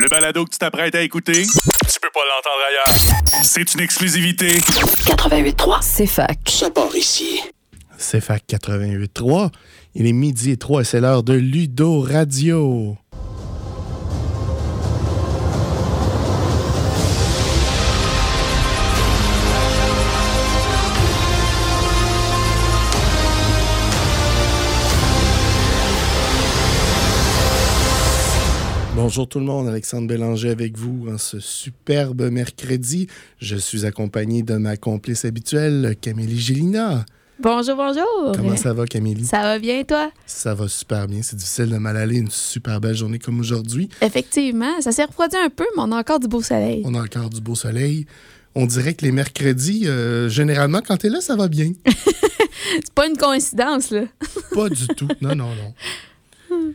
Le balado que tu t'apprêtes à écouter, tu peux pas l'entendre ailleurs. C'est une exclusivité. 88.3. C'est fac. Ça part ici. C'est FAC 88.3. Il est midi et 3 et c'est l'heure de Ludo Radio. Bonjour tout le monde, Alexandre Bélanger avec vous en ce superbe mercredi. Je suis accompagné de ma complice habituelle, Camélie Gélina. Bonjour, bonjour. Comment ça va, Camélie? Ça va bien, toi? Ça va super bien. C'est difficile de mal aller une super belle journée comme aujourd'hui. Effectivement, ça s'est refroidi un peu, mais on a encore du beau soleil. On a encore du beau soleil. On dirait que les mercredis, euh, généralement, quand t'es là, ça va bien. C'est pas une coïncidence, là. Pas du tout. Non, non, non.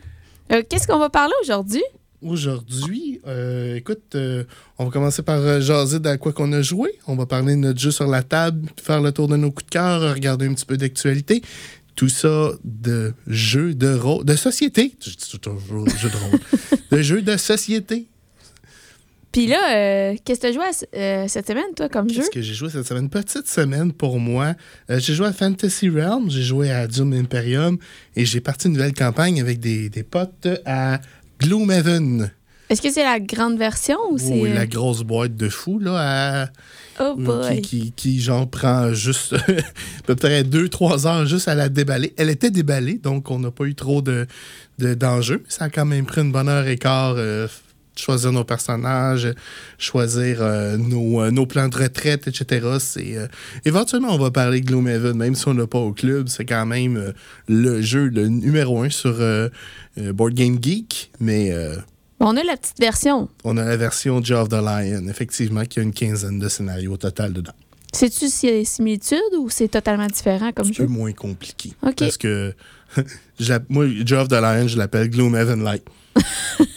Euh, Qu'est-ce qu'on va parler aujourd'hui? Aujourd'hui, euh, écoute, euh, on va commencer par euh, jaser à quoi qu'on a joué. On va parler de notre jeu sur la table, puis faire le tour de nos coups de cœur, regarder un petit peu d'actualité. Tout ça de jeux de rôle, de société. Je dis toujours jeux de rôle. de jeux de société. Puis là, euh, qu'est-ce que tu as joué euh, cette semaine, toi, comme jeu? Qu'est-ce que j'ai joué cette semaine? Petite semaine pour moi. Euh, j'ai joué à Fantasy Realm, j'ai joué à Doom Imperium et j'ai parti une nouvelle campagne avec des, des potes à Gloomhaven. Est-ce que c'est la grande version ou c'est. Oui, euh, la grosse boîte de fou, là, à- Oh boy. qui, qui, qui, genre, prend juste peut-être deux, trois heures juste à la déballer. Elle était déballée, donc on n'a pas eu trop de, de- d'enjeux, mais ça a quand même pris une bonne heure et quart. euh, choisir nos personnages, choisir euh, nos, euh, nos plans de retraite, etc. C'est, euh, éventuellement, on va parler de Gloomhaven, même si on l'a pas au club. C'est quand même le jeu le numéro un sur Board Game Geek, mais on a la petite version. on a la version Jaw of the Lion, effectivement, qui a une quinzaine de scénarios au total dedans. Sais-tu s'il y a des similitudes ou c'est totalement différent comme un peu jeu? moins compliqué. OK. Parce que moi, Jaw of the Lion, je l'appelle Gloomhaven Light.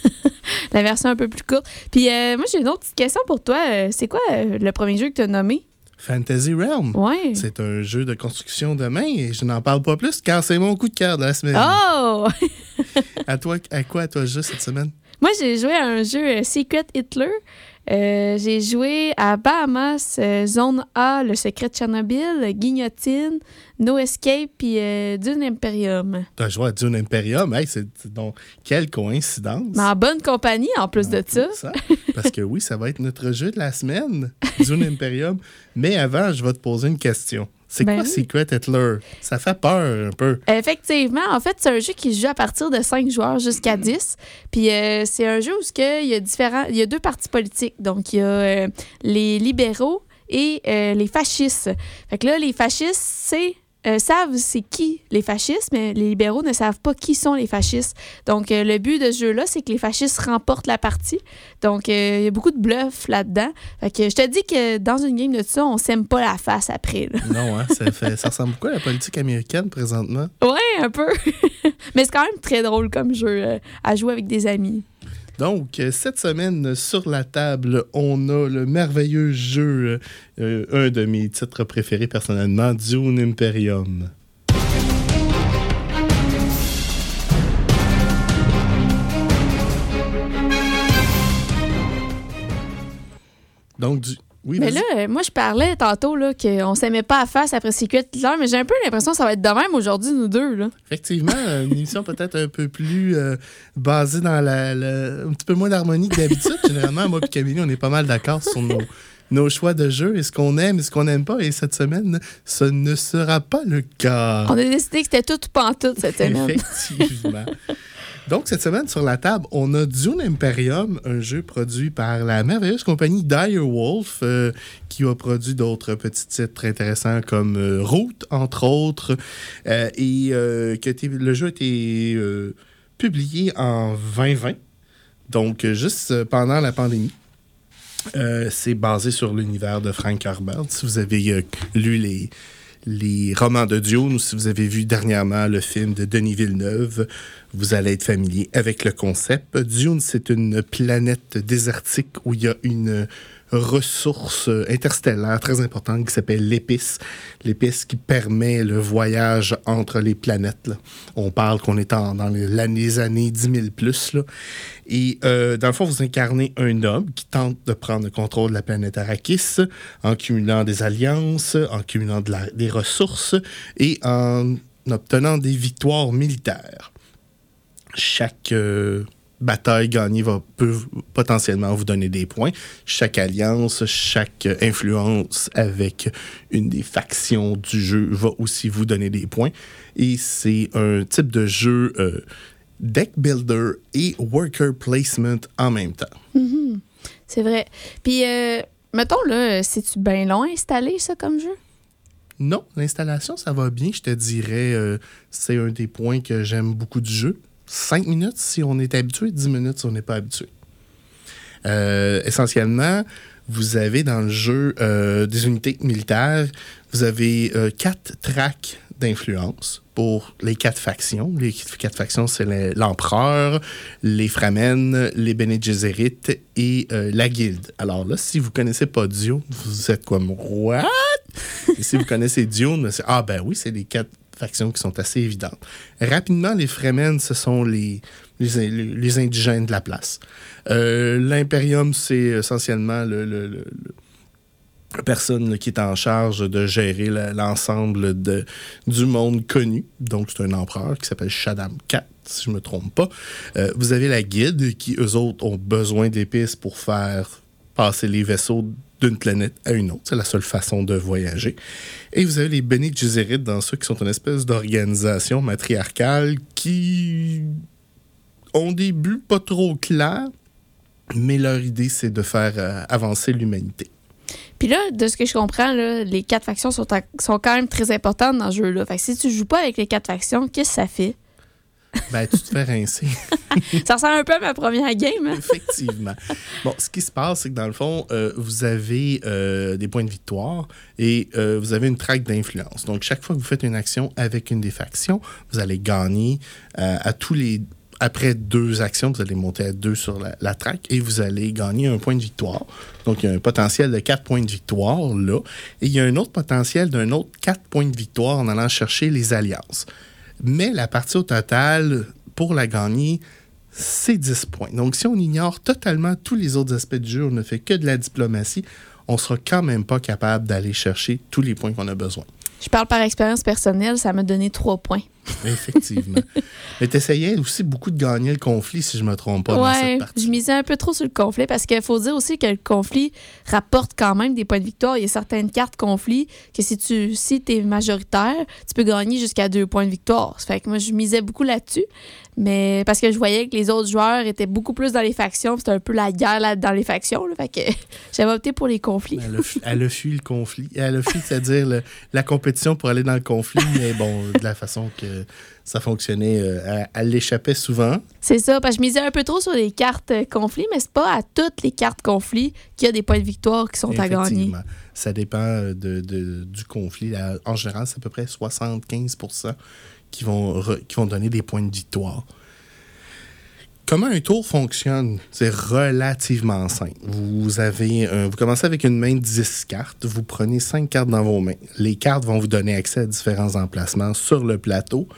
La version un peu plus courte. Puis euh, moi, j'ai une autre petite question pour toi. Euh, c'est quoi euh, le premier jeu que tu as nommé? Fantasy Realm. Ouais. C'est un jeu de construction de main et je n'en parle pas plus car c'est mon coup de cœur de la semaine. Oh! À toi, à quoi toi joué cette semaine? Moi, j'ai joué à un jeu euh, Secret Hitler. Euh, j'ai joué à Bahamas, euh, Zone A, Le Secret de Tchernobyl, Guignotine, No Escape, puis euh, Dune Imperium. Tu as joué à Dune Imperium? Hey, c'est donc quelle coïncidence. Mais en bonne compagnie, en plus de ça. Ça, Parce que oui, ça va être notre jeu de la semaine, Dune Imperium. Mais avant, je vais te poser une question. C'est Ben quoi oui. Secret Hitler? Ça fait peur un peu. Effectivement, en fait, c'est un jeu qui se joue à partir de 5 joueurs jusqu'à 10. Puis euh, c'est un jeu où il y a différents, il y a deux partis politiques. Donc il y a euh, les libéraux et euh, les fascistes. Fait que là, les fascistes, c'est euh, savent c'est qui les fascistes, mais les libéraux ne savent pas qui sont les fascistes. Donc, euh, le but de ce jeu-là, c'est que les fascistes remportent la partie. Donc, euh, il y a beaucoup de bluff là-dedans. Fait que je te dis que dans une game de ça, on s'aime pas la face après. là. Non, hein, ça, fait, ça ressemble beaucoup à la politique américaine présentement. Ouais, un peu. Mais c'est quand même très drôle comme jeu à jouer avec des amis. Donc, euh, cette semaine, sur la table, on a le merveilleux jeu, euh, un de mes titres préférés personnellement, Dune Imperium. Donc, du... Oui, Mais là, euh, moi, je parlais tantôt là, qu'on s'aimait pas à face après Secret Hitler, mais j'ai un peu l'impression que ça va être de même aujourd'hui, nous deux. Là. Effectivement, une émission peut-être un peu plus euh, basée dans la, la- un petit peu moins d'harmonie que d'habitude. Généralement, moi et Camille, on est pas mal d'accord sur nos, nos choix de jeu et ce qu'on aime et ce qu'on n'aime pas. Et cette semaine, ce ne sera pas le cas. On a décidé que c'était tout ou pantoute cette semaine. Effectivement. Donc, cette semaine, sur la table, on a Dune Imperium, un jeu produit par la merveilleuse compagnie Direwolf, euh, qui a produit d'autres petits titres intéressants comme euh, Route, entre autres. euh, et euh, été- le jeu a été euh, publié en 2020, donc juste pendant la pandémie. C'est basé sur l'univers de Frank Herbert. Si vous avez lu les, les romans de Dune si vous avez vu dernièrement le film de Denis Villeneuve, vous allez être familier avec le concept. Dune, c'est une planète désertique où il y a une ressource euh, interstellaire très importante qui s'appelle l'épice. L'épice qui permet le voyage entre les planètes. On parle qu'on est dans les, les années 10 000 plus. Là. Et euh, dans le fond, vous incarnez un homme qui tente de prendre le contrôle de la planète Arrakis en cumulant des alliances, en cumulant de la- des ressources et en obtenant des victoires militaires. Chaque euh, bataille gagnée va, peut potentiellement vous donner des points. Chaque alliance, chaque euh, influence avec une des factions du jeu va aussi vous donner des points. Et c'est un type de jeu euh, deck builder et worker placement en même temps. C'est vrai. Puis, euh, mettons, là, c'est-tu bien long à installer, ça, comme jeu? Non, l'installation, ça va bien. Je te dirais, euh, c'est un des points que j'aime beaucoup du jeu. 5 minutes si on est habitué, 10 minutes si on n'est pas habitué. Euh, essentiellement, vous avez dans le jeu euh, des unités militaires, vous avez euh, quatre tracks d'influence pour les quatre factions. Les quatre factions, c'est le- l'empereur, les Fremen, les Bene et la guilde. Alors là, si vous connaissez pas Dio, vous êtes comme « What? » Et si vous connaissez Dune, c'est Ah ben oui, c'est les quatre factions qui sont assez évidentes. Rapidement, les Fremen, ce sont les, les, indigènes de la place. Euh, L'Imperium, c'est essentiellement le, personne qui est en charge de gérer l'ensemble du monde connu. Donc, c'est un empereur qui s'appelle Shaddam IV, si je ne me trompe pas. Euh, vous avez la guide qui, eux autres, ont besoin d'épices pour faire passer les vaisseaux d'une planète à une autre. C'est la seule façon de voyager. Et vous avez les Bene Gesserit dans ceux qui sont une espèce d'organisation matriarcale qui ont des buts pas trop clairs, mais leur idée, c'est de faire euh, avancer l'humanité. Puis là, de ce que je comprends, là, les quatre factions sont, sont quand même très importantes dans ce jeu-là. Fait que si tu joues pas avec les quatre factions, qu'est-ce que ça fait? Ben, tu te fais rincer. ça ressemble un peu à ma première game. hein? Effectivement. Bon, ce qui se passe, c'est que dans le fond, euh, vous avez euh, des points de victoire et euh, vous avez une traque d'influence. Donc, chaque fois que vous faites une action avec une des factions, vous allez gagner à tous les. Après deux actions, vous allez monter à deux sur la, la traque et vous allez gagner un point de victoire. Donc, il y a un potentiel de quatre points de victoire là. Et il y a un autre potentiel d'un autre quatre points de victoire en allant chercher les alliances. Mais la partie au total, pour la gagner, c'est 10 points. Donc, si on ignore totalement tous les autres aspects du jeu, on ne fait que de la diplomatie, on sera quand même pas capable d'aller chercher tous les points qu'on a besoin. Je parle par expérience personnelle, ça m'a donné trois points. Effectivement. Mais tu essayais aussi beaucoup de gagner le conflit, si je me trompe pas, dans ouais, je misais un peu trop sur le conflit parce qu'il faut dire aussi que le conflit rapporte quand même des points de victoire. Il y a certaines cartes conflit que si tu si es majoritaire, tu peux gagner jusqu'à deux points de victoire. Ça fait que moi, je misais beaucoup là-dessus. Mais parce que je voyais que les autres joueurs étaient beaucoup plus dans les factions. C'était un peu la guerre là, dans les factions. là. fait que j'avais opté pour les conflits. Elle a, fu- elle a fui le conflit. Elle a fui, c'est-à-dire le- la compétition pour aller dans le conflit, mais bon, de la façon que ça fonctionnait, euh, elle, elle l'échappait souvent. C'est ça, parce que je misais un peu trop sur les cartes euh, conflits, mais c'est pas à toutes les cartes conflits qu'il y a des points de victoire qui sont à gagner. Ça dépend euh, de, de- du conflit. En général, c'est à peu près 75 qui vont, re- qui vont donner des points de victoire. Comment un tour fonctionne? C'est relativement simple. Vous, avez un- vous commencez avec une main de 10 cartes. Vous prenez 5 cartes dans vos mains. Les cartes vont vous donner accès à différents emplacements sur le plateau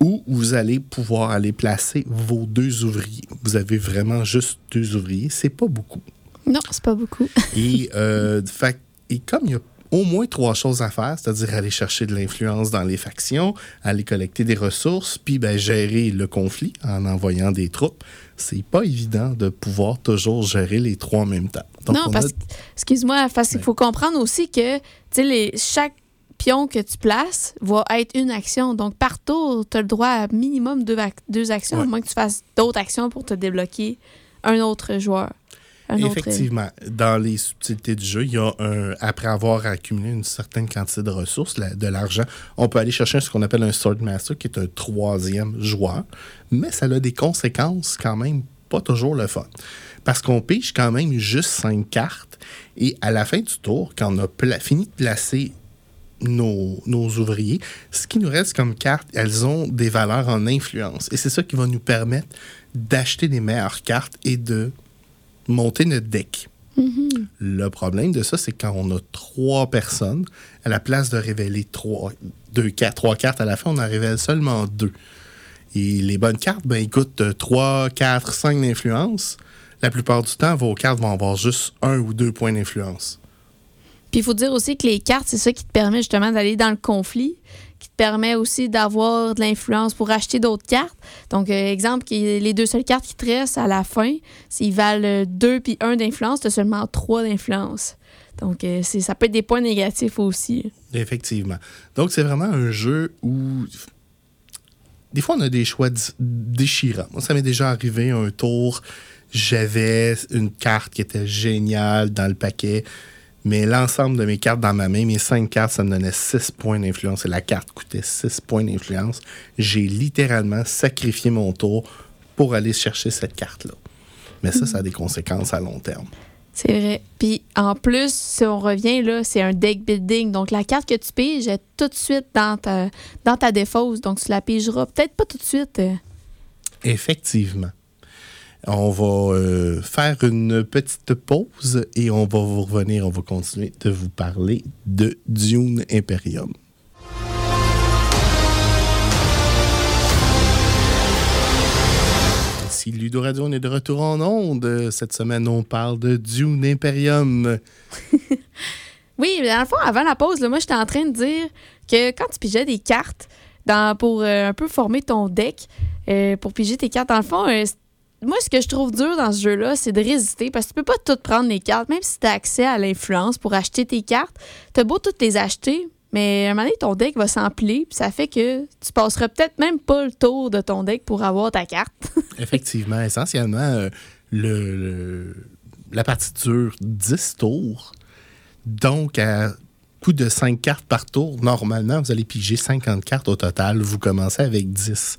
où vous allez pouvoir aller placer vos deux ouvriers. Vous avez vraiment juste deux ouvriers. C'est pas beaucoup. Non, c'est pas beaucoup. Et, euh, fait- et comme il y a au moins trois choses à faire, c'est-à-dire aller chercher de l'influence dans les factions, aller collecter des ressources, puis ben, gérer le conflit en envoyant des troupes, c'est pas évident de pouvoir toujours gérer les trois en même temps. Donc, non, on parce a- que, excuse-moi, parce qu'il Ouais. faut comprendre aussi que, les- chaque pion que tu places va être une action. Donc, par tour, tu as le droit à minimum deux actions, Ouais. à moins que tu fasses d'autres actions pour te débloquer un autre joueur. Effectivement, dans les subtilités du jeu, il y a un, après avoir accumulé une certaine quantité de ressources, de l'argent, on peut aller chercher ce qu'on appelle un Sword Master, qui est un troisième joueur, mais ça a des conséquences quand même pas toujours le fun. Parce qu'on pige quand même juste cinq cartes, et à la fin du tour, quand on a fini de placer nos, nos ouvriers, ce qui nous reste comme cartes, elles ont des valeurs en influence. Et c'est ça qui va nous permettre d'acheter des meilleures cartes et de monter notre deck. Le problème de ça, c'est quand on a trois personnes, à la place de révéler trois, deux, quatre, trois cartes à la fin, on en révèle seulement deux. Et les bonnes cartes, ben, ils coûtent 3, 4, 5 d'influence. La plupart du temps, vos cartes vont avoir juste un ou deux points d'influence. Puis il faut dire aussi que les cartes, c'est ça qui te permet justement d'aller dans le conflit, permet aussi d'avoir de l'influence pour acheter d'autres cartes. Donc, euh, exemple, les deux seules cartes qui te restent à la fin, s'ils valent 2 puis 1 d'influence, tu as seulement 3 d'influence. Donc, euh, ça peut être des points négatifs aussi. Effectivement. Donc, c'est vraiment un jeu où. Des fois, on a des choix déchirants. Moi, ça m'est déjà arrivé un tour. J'avais une carte qui était géniale dans le paquet, mais l'ensemble de mes cartes dans ma main, mes cinq cartes, ça me donnait 6 points d'influence et la carte coûtait 6 points d'influence. J'ai littéralement sacrifié mon tour pour aller chercher cette carte-là. Mais ça, ça a des conséquences à long terme. C'est vrai. Puis en plus, si on revient, là, c'est un deck building. Donc la carte que tu piges est tout de suite dans ta, dans ta défausse. Donc tu la pigeras peut-être pas tout de suite. Effectivement. On va euh, faire une petite pause et on va vous revenir. On va continuer de vous parler de Dune Imperium. Si Ludo Radio on est de retour en onde, cette semaine on parle de Dune Imperium. Oui, mais dans le fond, avant la pause, moi, j'étais en train de dire que quand tu pigeais des cartes pour euh, un peu former ton deck, euh, pour piger tes cartes, dans le fond, moi, ce que je trouve dur dans ce jeu-là, c'est de résister parce que tu peux pas toutes prendre les cartes, même si tu as accès à l'influence pour acheter tes cartes. Tu as beau toutes les acheter, mais à un moment donné, ton deck va s'empiler, puis ça fait que tu passeras peut-être même pas le tour de ton deck pour avoir ta carte. Effectivement, essentiellement, euh, le- la partie dure 10 tours. Donc, à coup de 5 cartes par tour, normalement, vous allez piger 50 cartes au total. Vous commencez avec 10.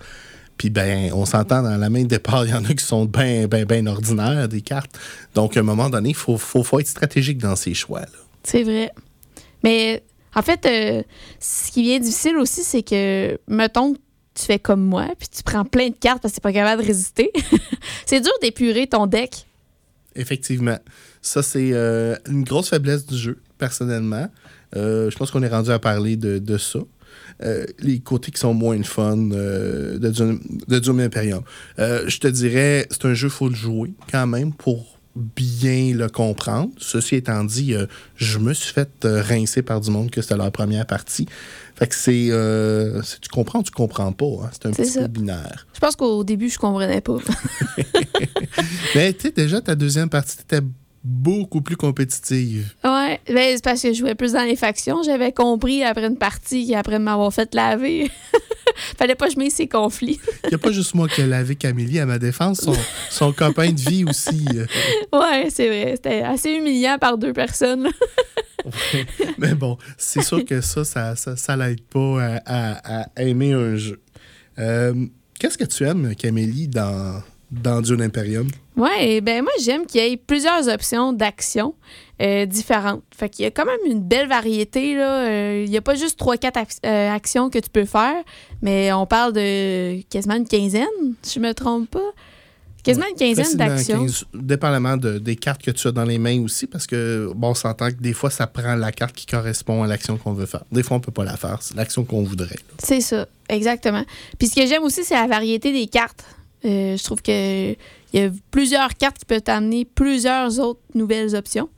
Puis, ben, on s'entend dans la main de départ, il y en a qui sont bien, bien, bien ordinaires, des cartes. Donc, à un moment donné, il faut, faut, faut être stratégique dans ses choix. C'est vrai. Mais en fait, euh, ce qui vient difficile aussi, c'est que, mettons, tu fais comme moi, puis tu prends plein de cartes parce que tu pas capable de résister. c'est dur d'épurer ton deck. Effectivement. Ça, c'est euh, une grosse faiblesse du jeu, personnellement. Euh, je pense qu'on est rendu à parler de, de ça. Euh, les côtés qui sont moins le fun euh, de, Dune, de Imperium. Euh, je te dirais, c'est un jeu, faut le jouer quand même pour bien le comprendre. Ceci étant dit, euh, je me suis fait euh, rincer par du monde que c'était leur première partie. Fait que c'est, euh, tu comprends ou tu comprends pas. hein? C'est un petit ça. peu binaire. Je pense qu'au début, je comprenais pas. Mais tu sais, déjà, ta deuxième partie était beaucoup plus compétitive. ouais, ben, c'est parce que je jouais plus dans les factions. J'avais compris après une partie, après m'avoir fait laver. Fallait pas que je mette ces conflits. Il n'y a pas juste moi qui ai lavé Camélie à ma défense, son, son copain de vie aussi. euh. ouais, c'est vrai. C'était assez humiliant par deux personnes. Mais bon, c'est sûr que ça, ça, ça, ça l'aide pas à, à- à aimer un jeu. Euh, Qu'est-ce que tu aimes, Camélie, dans, dans Dune Imperium? Ouais, ben moi j'aime qu'il y ait plusieurs options d'action euh, différentes. Fait qu'il y a quand même une belle variété là. Euh, il y a pas juste 3-4 actions que tu peux faire, mais on parle de quasiment une quinzaine, si je me trompe pas. Quasiment une quinzaine d'actions. 15, dépendamment de- des cartes que tu as dans les mains aussi, parce que, bon, on s'entend que des fois, ça prend la carte qui correspond à l'action qu'on veut faire. Des fois, on peut pas la faire. C'est l'action qu'on voudrait. C'est ça, exactement. Puis ce que j'aime aussi, c'est la variété des cartes. Euh, je trouve que il y a plusieurs cartes qui peuvent t'amener plusieurs autres nouvelles options.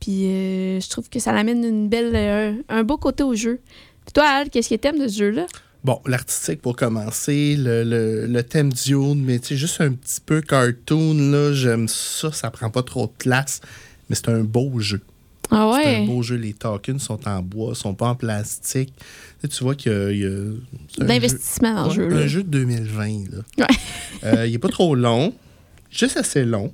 Puis euh, je trouve que ça amène une belle, euh, un beau côté au jeu. Puis toi, Al, qu'est-ce que t'aimes de ce jeu-là? Bon, l'artistique pour commencer, le, le- thème Dune, mais tu sais, juste un petit peu cartoon, là, j'aime ça, ça prend pas trop de place, mais c'est un beau jeu. Ah C'est un beau jeu, les tokens sont en bois, sont pas en plastique. Tu, vois qu'il y a... a- D'investissement dans jeu- le jeu. Un jeu de 2020, là. Ouais. Euh, il est pas trop long, juste assez long.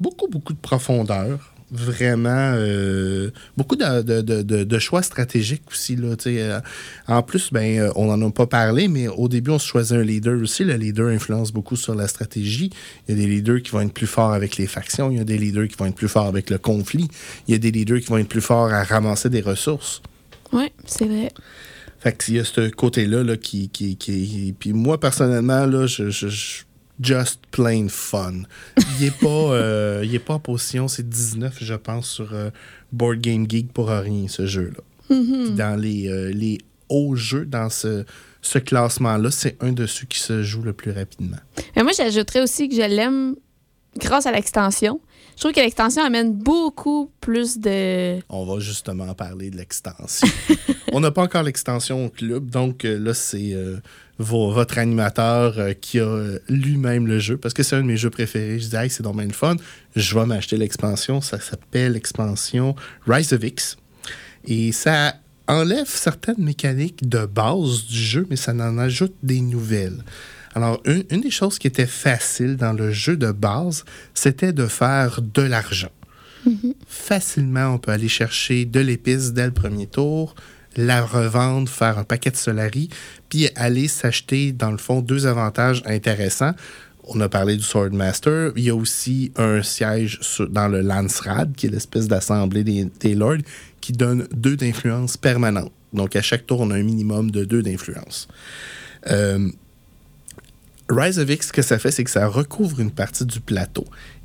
Beaucoup, beaucoup de profondeur. Vraiment, euh, beaucoup de, de- de- de- choix stratégiques aussi. Là. Euh, en plus, ben, euh, on n'en a pas parlé, mais au début, on se choisit un leader aussi. Le leader influence beaucoup sur la stratégie. Il y a des leaders qui vont être plus forts avec les factions. Il y a des leaders qui vont être plus forts avec le conflit. Il y a des leaders qui vont être plus forts à ramasser des ressources. Ouais, c'est vrai. Fait qu'il y a ce côté-là là, qui, qui, qui- Puis moi, personnellement, là, je, je- je- just plain fun. Il n'est pas, euh, il est pas en position, c'est 19, je pense, sur euh, Board Game Geek pour rien, ce jeu-là. Puis Dans les, euh, les hauts jeux, dans ce, ce classement-là, c'est un de ceux qui se joue le plus rapidement. Mais moi, j'ajouterais aussi que je l'aime grâce à l'extension. Je trouve que l'extension amène beaucoup plus de. On va justement parler de l'extension. On n'a pas encore l'extension au club, donc euh, là, c'est euh, vo- votre animateur euh, qui a lui-même le jeu, parce que c'est un de mes jeux préférés. Je dis, hey, c'est dommage le fun. Je vais m'acheter l'expansion. Ça s'appelle l'expansion Rise of X. Et ça enlève certaines mécaniques de base du jeu, mais ça en ajoute des nouvelles. Alors, une, une des choses qui était facile dans le jeu de base, c'était de faire de l'argent facilement, on peut aller chercher de l'épice dès le premier tour, la revendre, faire un paquet de Solari, puis aller s'acheter, dans le fond, deux avantages intéressants. On a parlé du Swordmaster. Il y a aussi un siège dans le Lansrad, qui est l'espèce d'assemblée des, lords, qui donne deux d'influence permanente. Donc, à chaque tour, on a un minimum de deux d'influence. Euh, Rise of X, ce que ça fait, c'est que ça recouvre une partie du plateau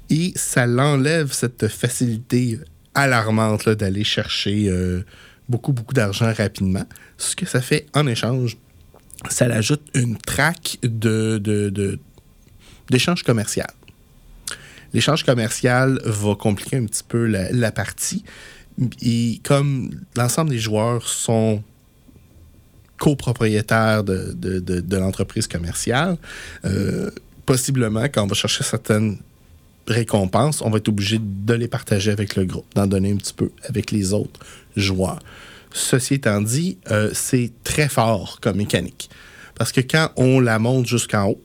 et ça l'enlève cette facilité alarmante d'aller chercher euh, beaucoup, beaucoup d'argent rapidement. Ce que ça fait en échange, ça l'ajoute une traque de, de- de- d'échange commercial. L'échange commercial va compliquer un petit peu la, partie. Et comme l'ensemble des joueurs sont copropriétaires de, de- de- de l'entreprise commerciale, euh, possiblement, quand on va chercher certaines récompenses, on va être obligé de les partager avec le groupe, d'en donner un petit peu avec les autres joueurs. Ceci étant dit, euh, c'est très fort comme mécanique. Parce que quand on la monte jusqu'en haut,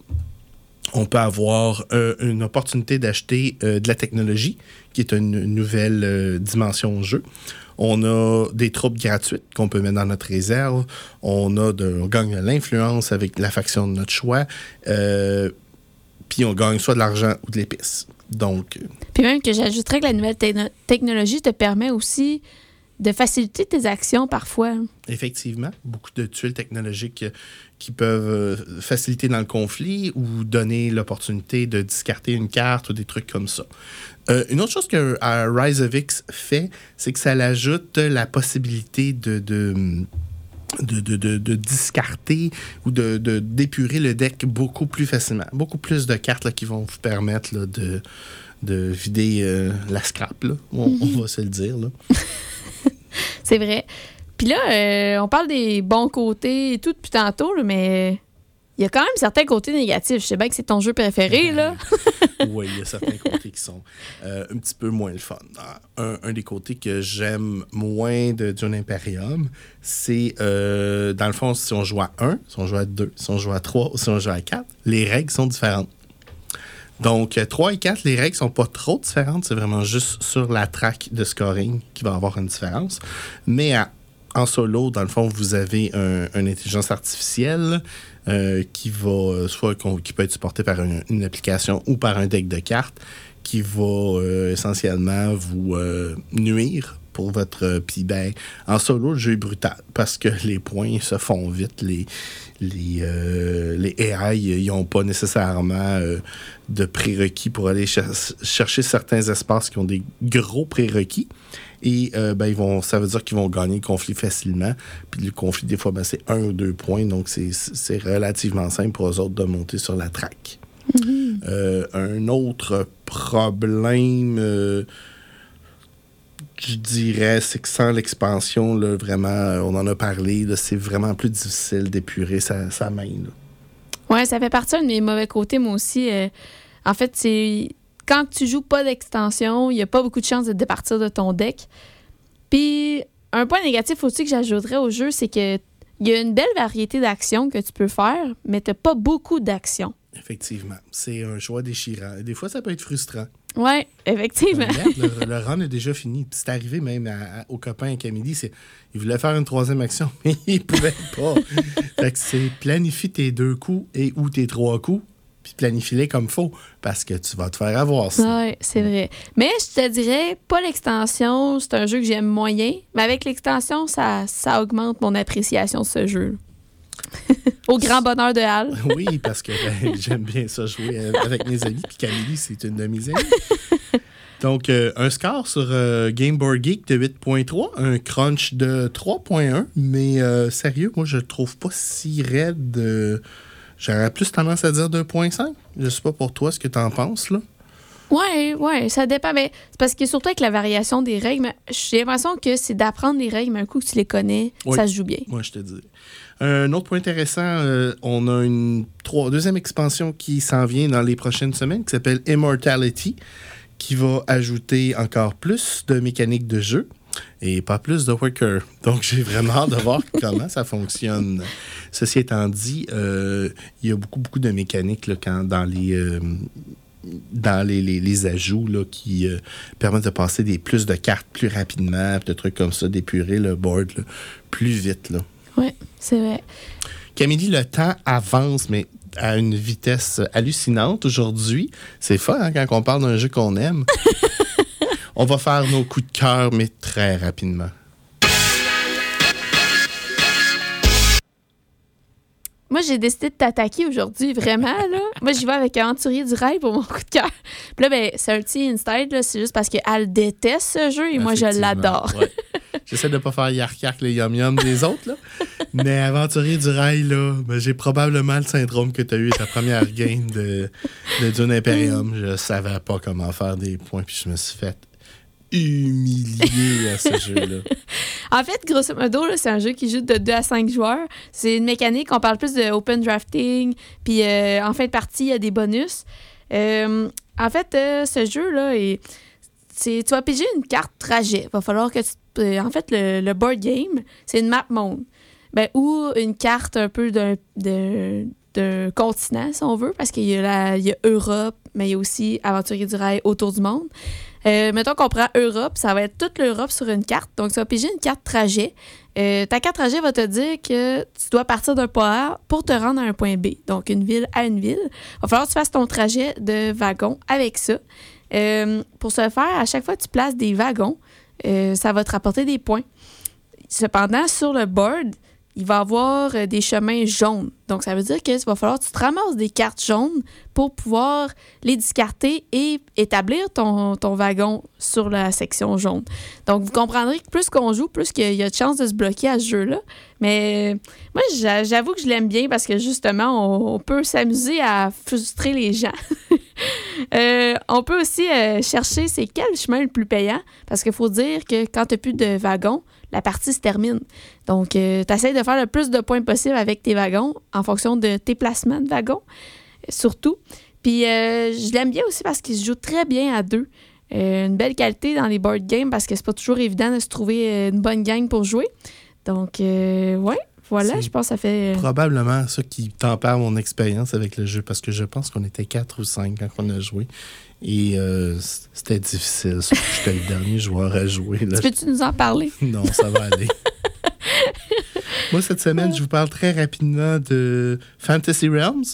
on peut avoir euh, une opportunité d'acheter euh, de la technologie, qui est une nouvelle dimension au jeu. On a des troupes gratuites qu'on peut mettre dans notre réserve. On, a de, on gagne l'influence avec la faction de notre choix. Euh, puis on gagne soit de l'argent ou de l'épice. Donc, euh, Puis même que j'ajouterais que la nouvelle techno- technologie te permet aussi de faciliter tes actions parfois. effectivement, beaucoup de tuiles technologiques euh, qui peuvent euh, faciliter dans le conflit ou donner l'opportunité de discarter une carte ou des trucs comme ça. Euh, une autre chose que Rise of X fait, c'est que ça ajoute la possibilité de, de, de, de- de- de discarter ou de, de- d'épurer le deck beaucoup plus facilement. Beaucoup plus de cartes là, qui vont vous permettre là, de, de vider euh, la scrap, là. On, on va se le dire. Là. C'est vrai. Puis là, euh, on parle des bons côtés et tout depuis tantôt, mais il y a quand même certains côtés négatifs. Je sais bien que c'est ton jeu préféré, là. oui, il y a certains côtés qui sont euh, un petit peu moins le fun. Un, un des côtés que j'aime moins de Dune Imperium, c'est, euh, dans le fond, si on joue à 1, si on joue à 2, si on joue à 3 ou si on joue à 4, les règles sont différentes. Donc, 3 et 4, les règles sont pas trop différentes. C'est vraiment juste sur la track de scoring qui va avoir une différence. Mais à- en solo, dans le fond, vous avez un- une intelligence artificielle euh, qui va euh, soit qui peut être supportée par une, application ou par un deck de cartes qui va euh, essentiellement vous nuire pour votre puis ben en solo le jeu est brutal parce que les points se font vite les les les AI n'ont pas nécessairement de prérequis pour aller cher- chercher certains espaces qui ont des gros prérequis et euh, ben, ils vont, ça veut dire qu'ils vont gagner le conflit facilement. Puis le conflit, des fois, ben, c'est un ou deux points. Donc, c'est- relativement simple pour eux autres de monter sur la traque. Euh, un autre problème, euh, je dirais, c'est que sans l'expansion, vraiment, on en a parlé, c'est vraiment plus difficile d'épurer sa, sa main. là. Ouais, ça fait partie de mes mauvais côtés, moi aussi. En fait, c'est quand tu joues pas d'extension, il y a pas beaucoup de chances de départir de ton deck. Puis, un point négatif aussi que j'ajouterais au jeu, c'est que il y a une belle variété d'actions que tu peux faire, mais tu pas beaucoup d'actions. Effectivement, c'est un choix déchirant. Des fois, ça peut être frustrant. Ouais, effectivement. Le, le run est déjà fini. C'est arrivé même à- à- au copain Camille. C'est, il voulait faire une troisième action, mais il pouvait pas. fait que c'est planifie tes deux coups et ou tes trois coups, puis planifie-les comme faut, parce que tu vas te faire avoir. sinon. Ouais, c'est vrai. Mais je te dirais, pas l'extension, c'est un jeu que j'aime moyen, mais avec l'extension, ça, ça augmente mon appréciation de ce jeu. Au grand bonheur de Hal. Oui, parce que ben, j'aime bien ça jouer avec mes amis. Puis Camille, c'est une de mes amies. Donc, euh, un score sur euh, Game Board Geek de 8.3, un crunch de 3.1. Mais euh, sérieux, moi, je le trouve pas si raide. J'aurais plus tendance à dire 2.5. Je sais pas pour toi ce que tu en penses, là. Ouais, ouais, ça dépend. Mais c'est parce que surtout avec la variation des règles, mais j'ai l'impression que c'est d'apprendre les règles, mais un coup que tu les connais, Oui. ça se joue bien. Moi, je te dis. Un autre point intéressant, euh, on a une trois- deuxième expansion qui s'en vient dans les prochaines semaines qui s'appelle Immortality, qui va ajouter encore plus de mécaniques de jeu et pas plus de worker. Donc, j'ai vraiment hâte de voir comment ça fonctionne. Ceci étant dit, euh, il y a beaucoup, beaucoup de mécaniques là, quand, dans les. euh, dans les, les- les ajouts là, qui euh, permettent de passer des plus de cartes plus rapidement, puis de trucs comme ça, d'épurer le board là, plus vite. Ouais, c'est vrai. Camille, le temps avance, mais à une vitesse hallucinante aujourd'hui. C'est fun hein, quand on parle d'un jeu qu'on aime. on va faire nos coups de cœur, mais très rapidement. Moi, j'ai décidé de t'attaquer aujourd'hui, vraiment, là. Moi, j'y vais avec Aventurier du Rail pour mon coup de cœur. Puis là, ben, c'est un petit inside. C'est juste parce qu'elle déteste ce jeu et moi, je l'adore. ouais. J'essaie de pas faire yark-yark les yum-yum des autres, là. Mais Aventurier du Rail, là, ben, j'ai probablement le syndrome que tu as eu à ta première game de, de Dune Imperium. Je savais pas comment faire des points, puis je me suis fait humilier à ce jeu-là. En fait, grosso modo, c'est un jeu qui joue de 2 à 5 joueurs. C'est une mécanique, on parle plus de open drafting, puis euh, en fin de partie, il y a des bonus. Euh, en fait, euh, ce jeu-là, est- c'est- tu vas piger une carte trajet. va falloir que tu... en fait, le, le board game, c'est une map monde. Ben, ou une carte un peu d'un continent, si on veut, parce qu'il y, a la- il y a Europe, mais il y a aussi Aventurier du Rail autour du monde. Euh, mettons qu'on prend Europe, ça va être toute l'Europe sur une carte. Donc, tu vas piger une carte trajet. Euh, ta carte trajet va te dire que tu dois partir d'un point A pour te rendre à un point B. Donc, une ville à une ville. Il va falloir que tu fasses ton trajet de wagon avec ça. Euh, pour ce faire, à chaque fois que tu places des wagons, euh, ça va te rapporter des points. Cependant, sur le board, il va avoir euh, des chemins jaunes. Donc, ça veut dire que va falloir que tu te ramasses des cartes jaunes pour pouvoir les discarter et établir ton, wagon sur la section jaune. Donc, vous comprendrez que plus qu'on joue, plus qu'il y a de chances de se bloquer à ce jeu-là. Mais moi, j'a- j'avoue que je l'aime bien parce que justement, on peut s'amuser à frustrer les gens. Euh, on peut aussi euh, chercher c'est quel chemin le plus payant parce qu'il faut dire que quand tu n'as plus de wagons, la partie se termine. Donc, tu essaies de faire le plus de points possible avec tes wagons en fonction de tes placements de wagons, euh, surtout. Puis, euh, je l'aime bien aussi parce qu'il se joue très bien à deux. Euh, une belle qualité dans les board games parce que c'est pas toujours évident de se trouver euh, une bonne gang pour jouer. Donc, euh, ouais, voilà, je pense que ça fait. euh, Probablement ça qui tempère mon expérience avec le jeu, parce que je pense qu'on était quatre ou cinq quand on a joué. Et euh, c'était difficile. J'étais le dernier joueur à jouer. là. Peux-tu nous en parler? Non, ça va aller. Moi, cette semaine, je vous parle très rapidement de Fantasy Realms,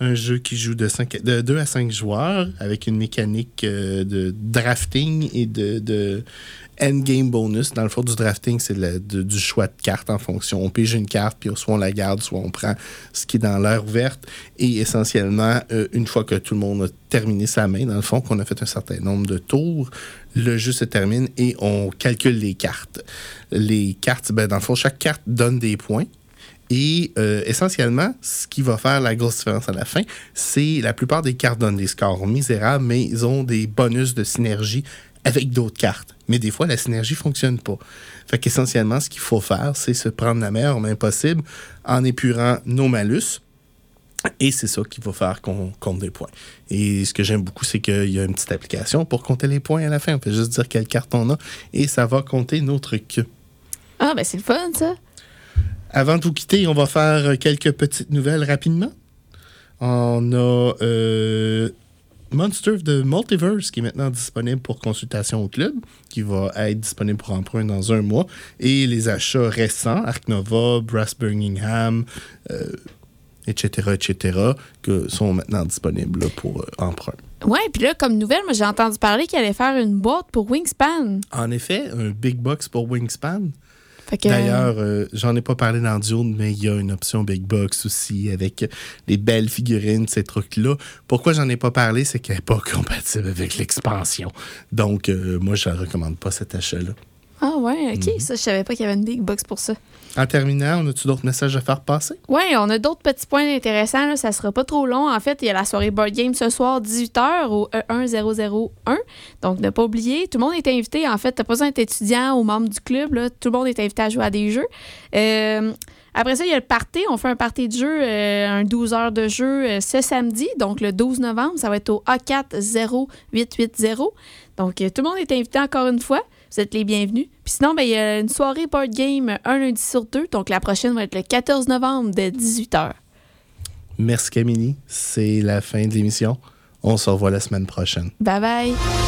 un jeu qui joue de, 5 de 2 à 5 joueurs avec une mécanique euh, de drafting et de, de endgame bonus. Dans le fond, du drafting, c'est du choix de cartes en fonction. On pige une carte, puis soit on la garde, soit on prend ce qui est dans l'air ouverte. Et essentiellement, euh, une fois que tout le monde a terminé sa main, dans le fond, qu'on a fait un certain nombre de tours, le jeu se termine et on calcule les cartes. Les cartes, ben, dans le fond, chaque carte donne des points. Et euh, essentiellement, ce qui va faire la grosse différence à la fin, c'est la plupart des cartes donnent des scores misérables, mais ils ont des bonus de synergie avec d'autres cartes. Mais des fois, la synergie fonctionne pas. Fait qu'essentiellement, ce qu'il faut faire, c'est se prendre la meilleure main possible en épurant nos malus. Et c'est ça qui va faire qu'on compte des points. Et ce que j'aime beaucoup, c'est qu'il y a une petite application pour compter les points à la fin. On fait juste dire quelle carte on a et ça va compter nos trucs. Ah, ben c'est le fun, ça. Avant de vous quitter, on va faire quelques petites nouvelles rapidement. On a euh, Monster of the Multiverse qui est maintenant disponible pour consultation au club, qui va être disponible pour emprunt dans un mois. Et les achats récents, Ark Nova, Brass Birmingham, euh, etc., etc., que sont maintenant disponibles là, pour euh, emprunt. Ouais, puis là, comme nouvelle, moi, j'ai entendu parler qu'il allait faire une boîte pour Wingspan. En effet, un big box pour Wingspan. D'ailleurs, euh, j'en ai pas parlé dans Dune, mais il y a une option Big Box aussi avec les belles figurines, ces trucs-là. Pourquoi j'en ai pas parlé, c'est qu'elle n'est pas compatible avec l'expansion. Donc, euh, moi, je ne recommande pas cet achat-là. Ah ouais, OK. Mhm. Ça, je savais pas qu'il y avait une big box pour ça. En terminant, on a-tu d'autres messages à faire passer? Oui, on a d'autres petits points intéressants. Là. Ça sera pas trop long. En fait, il y a la soirée board game ce soir, 18h au E E1001. Donc, ne pas oublier, tout le monde est invité. En fait, tu pas besoin d'être étudiant ou membre du club. Là. Tout le monde est invité à jouer à des jeux. Euh, après ça, il y a le party. On fait un party de jeu, euh, un 12 heures de jeu euh, ce samedi, donc le 12 novembre. Ça va être au A40880. Donc, euh, tout le monde est invité encore une fois. Vous êtes les bienvenus. Puis sinon, ben, il y a une soirée board game un lundi sur deux. Donc, la prochaine va être le 14 novembre dès 18h. Merci Camille, c'est la fin de l'émission. On se revoit la semaine prochaine. Bye bye!